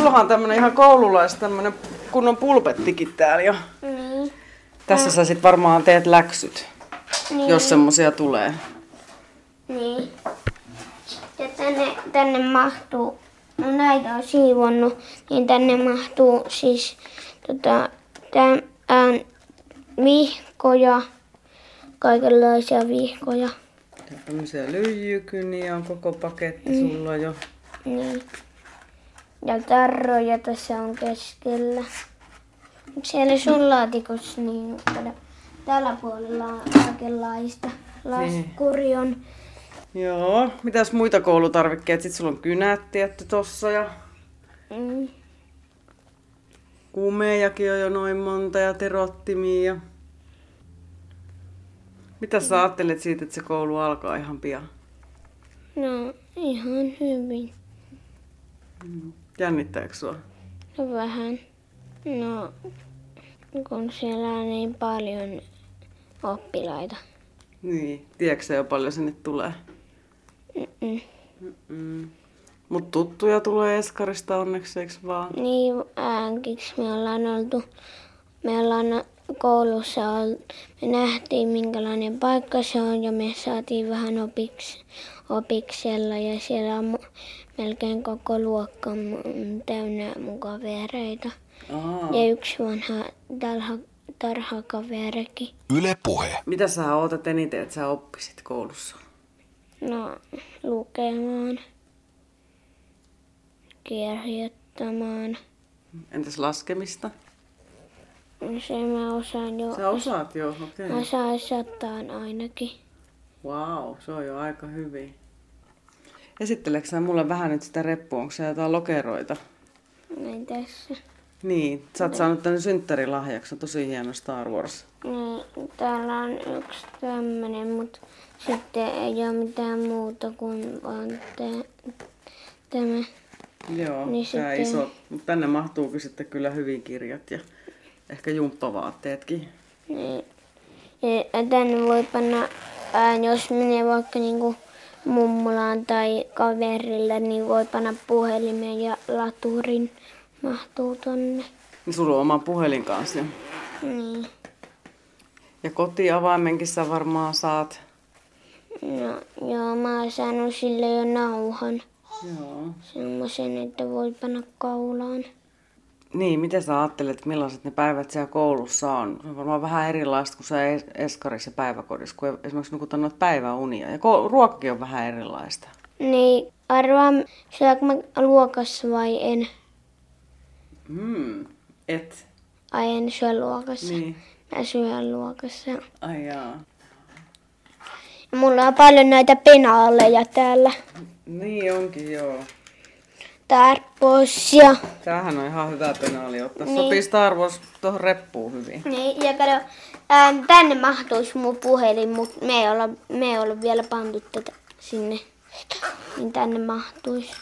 sullahan on tämmönen ihan koululais tämmönen kunnon pulpettikin täällä jo. Niin. Tässä sä sit varmaan teet läksyt, Niin. jos semmosia tulee. Niin. Ja tänne, tänne mahtuu, no näitä on siivonnut, niin tänne mahtuu siis tota, tämän, ähm, vihkoja, kaikenlaisia vihkoja. Ja tämmösiä lyijykyniä on koko paketti sulla jo. Niin. Ja tarroja tässä on keskellä. Siellä sun laatikossa, niin tällä puolella on kaikenlaista. Laskuri on. Joo. Mitäs muita koulutarvikkeita? Sitten sulla on kynät tietty tossa ja Mm. kumejakin on jo noin monta ja terottimia. Ja... Mitä sä ajattelet siitä, että se koulu alkaa ihan pian? No ihan hyvin. Jännittääkö sua? No vähän. No kun siellä on niin paljon oppilaita. Niin. Tiedätkö jo paljon sinne tulee? Mm-mm. Mm. Mut tuttuja tulee Eskarista onneksi, eiks vaan? Niin äänkiks me ollaan oltu, me ollaan koulussa, ol, me nähtiin minkälainen paikka se on ja me saatiin vähän opiksi, opiksella ja siellä on mu- melkein koko luokka täynnä mun kavereita. Aa. Ja yksi vanha tarha, tarhakaverikin. Yle Puhe. Mitä sä ootat eniten, että sä oppisit koulussa? No, lukemaan, kirjoittamaan. Entäs laskemista? Se mä osaan jo. Sä osaat jo, okei. Mä Okay. saan sataan ainakin. Wow, se on jo aika hyvin. Esitteleekö sä mulle vähän nyt sitä reppua, onko se jotain lokeroita? Näin tässä. Niin, sä oot saanut tänne synttärilahjaksi, on tosi hieno Star Wars. Niin, täällä on yksi tämmönen, mutta sitten ei ole mitään muuta kuin vaan te- tämä. Joo, Niin niin tää sitten- iso. Mutta tänne mahtuukin sitten kyllä hyvin kirjat ja ehkä jumppavaatteetkin. Niin. Ja tänne voi panna, ää, jos menee vaikka niinku mummolaan tai kaverille, niin voi panna puhelimen ja laturin mahtuu tonne. Niin sulla on oma puhelin kanssa. jo. Niin. Ja kotiavaimenkin sä varmaan saat. No, joo, mä oon saanut sille jo nauhan. Joo. Semmoisen, että voi panna kaulaan. Niin, miten sä ajattelet, millaiset ne päivät siellä koulussa on? Se on varmaan vähän erilaista kuin se es- eskarissa ja päiväkodissa, kun esimerkiksi nukutaan noita päiväunia. Ja ko- ruokkakin on vähän erilaista. Niin, arvaa, syökö mä luokassa vai en? Hmm, et. Ai en syö luokassa. Niin. Mä syön luokassa. Ai jaa. Ja Mulla on paljon näitä penaaleja täällä. Niin onkin, joo. Tarpos ja... Tämähän on ihan hyvä penaali ottaa. Niin. Sopii Star Wars tuohon reppuun hyvin. Niin, ja kato, ää, tänne mahtuisi mun puhelin, mutta me ei olla, me ei olla vielä pantu tätä sinne. Niin tänne mahtuisi.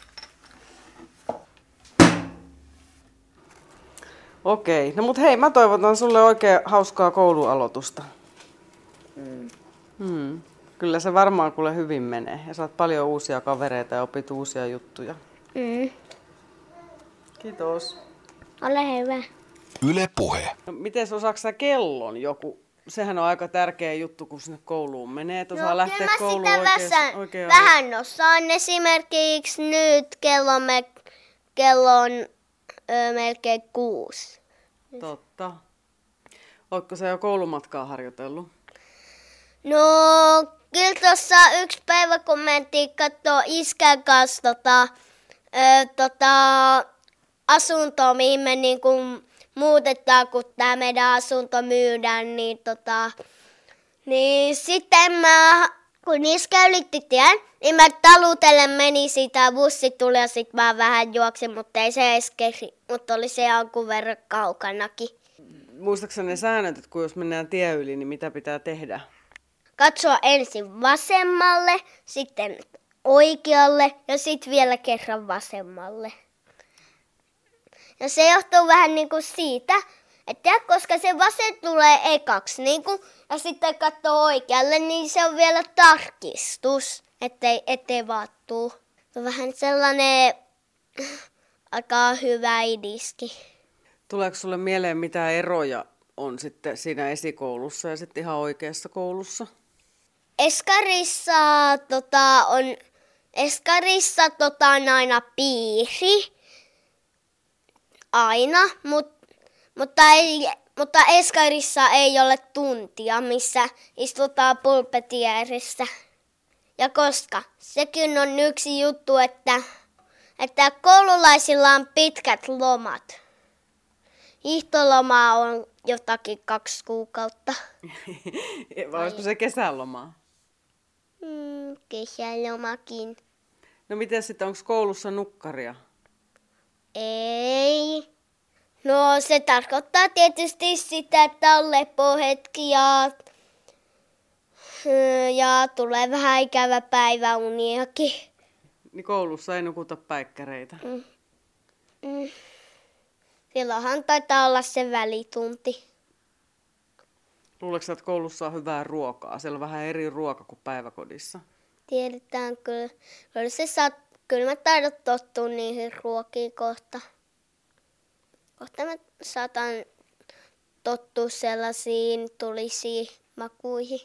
Okei, no mut hei, mä toivotan sulle oikein hauskaa koulualoitusta. Hmm. Kyllä se varmaan kuule hyvin menee. Ja saat paljon uusia kavereita ja opit uusia juttuja. Mm. Kiitos. Ole hyvä. Yle Puhe. No, miten osaako sä kellon joku? Sehän on aika tärkeä juttu, kun sinne kouluun menee, että osaa lähteä No, kyllä mä kouluun sitä oikein, vähän, oikein vähän osaan. Esimerkiksi nyt kello, me, kello on ö, melkein kuusi. Totta. Ootko sä jo koulumatkaa harjoitellut? No, kyllä tuossa yksi päivä, kun mentiin katsoa iskän kanssa tota, ö, tota, asuntoa, mihin me niin kuin muutetaan, kun tämä meidän asunto myydään, niin, tota, niin sitten mä, kun iskä ylitti tien, niin mä talutellen meni siitä ja bussi tuli ja sitten mä vähän juoksin, mutta ei se edes kehri, mutta oli se jonkun verran kaukanakin. Muistaakseni ne säännöt, että kun jos mennään tie yli, niin mitä pitää tehdä? katsoa ensin vasemmalle, sitten oikealle ja sitten vielä kerran vasemmalle. Ja se johtuu vähän niin kuin siitä, että koska se vasen tulee ekaksi niin kuin, ja sitten katsoo oikealle, niin se on vielä tarkistus, ettei, ettei vaattuu. Se on vähän sellainen aika hyvä idiski. Tuleeko sulle mieleen mitä eroja on sitten siinä esikoulussa ja sitten ihan oikeassa koulussa? Eskarissa tota, on, eskarissa tota, on aina piiri, aina, mut, mutta, ei, mutta eskarissa ei ole tuntia, missä istutaan pulpetieressä. Ja koska sekin on yksi juttu, että, että koululaisilla on pitkät lomat. Hiihtoloma on jotakin kaksi kuukautta. Vai olisiko se kesälomaa? Mm, kesälomakin. No miten sitten, onko koulussa nukkaria? Ei. No se tarkoittaa tietysti sitä, että on lepohetki ja, ja tulee vähän ikävä päiväuniakin. Niin koulussa ei nukuta päikkäreitä. Mm. Mm. Silloinhan taitaa olla se välitunti. Luuletko, että koulussa on hyvää ruokaa? Siellä on vähän eri ruoka kuin päiväkodissa. Tiedetään kyllä. Kyllä, se saat, kyllä mä taidot tottua niihin ruokiin kohta. Kohta mä saatan tottua sellaisiin tulisiin makuihin.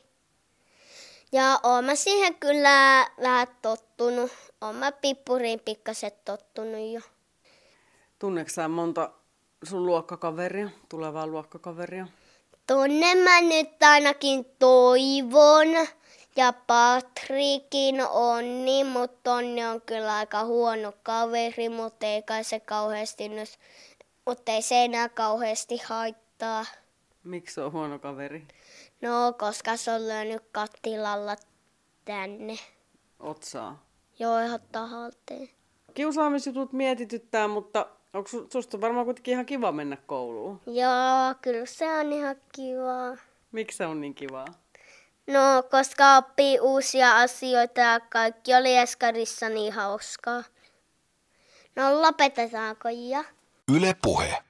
Ja oon mä siihen kyllä vähän tottunut. Oon mä pippuriin pikkaset tottunut jo. Tunneeko monta sun luokkakaveria, tulevaa luokkakaveria? Tunne mä nyt ainakin toivon. Ja Patrikin Onni, mutta Onni on kyllä aika huono kaveri, mutta ei kai se kauheasti nyt, mutta ei se enää kauheasti haittaa. Miksi se on huono kaveri? No, koska se on lyönyt kattilalla tänne. Otsaa. Joo, ihan tahalteen. Kiusaamisjutut mietityttää, mutta onko su- susta varmaan kuitenkin ihan kiva mennä kouluun? Joo, kyllä se on ihan kiva. Miksi se on niin kivaa? No, koska oppii uusia asioita ja kaikki oli Eskarissa niin hauskaa. No, lopetetaanko ja? Yle Puhe.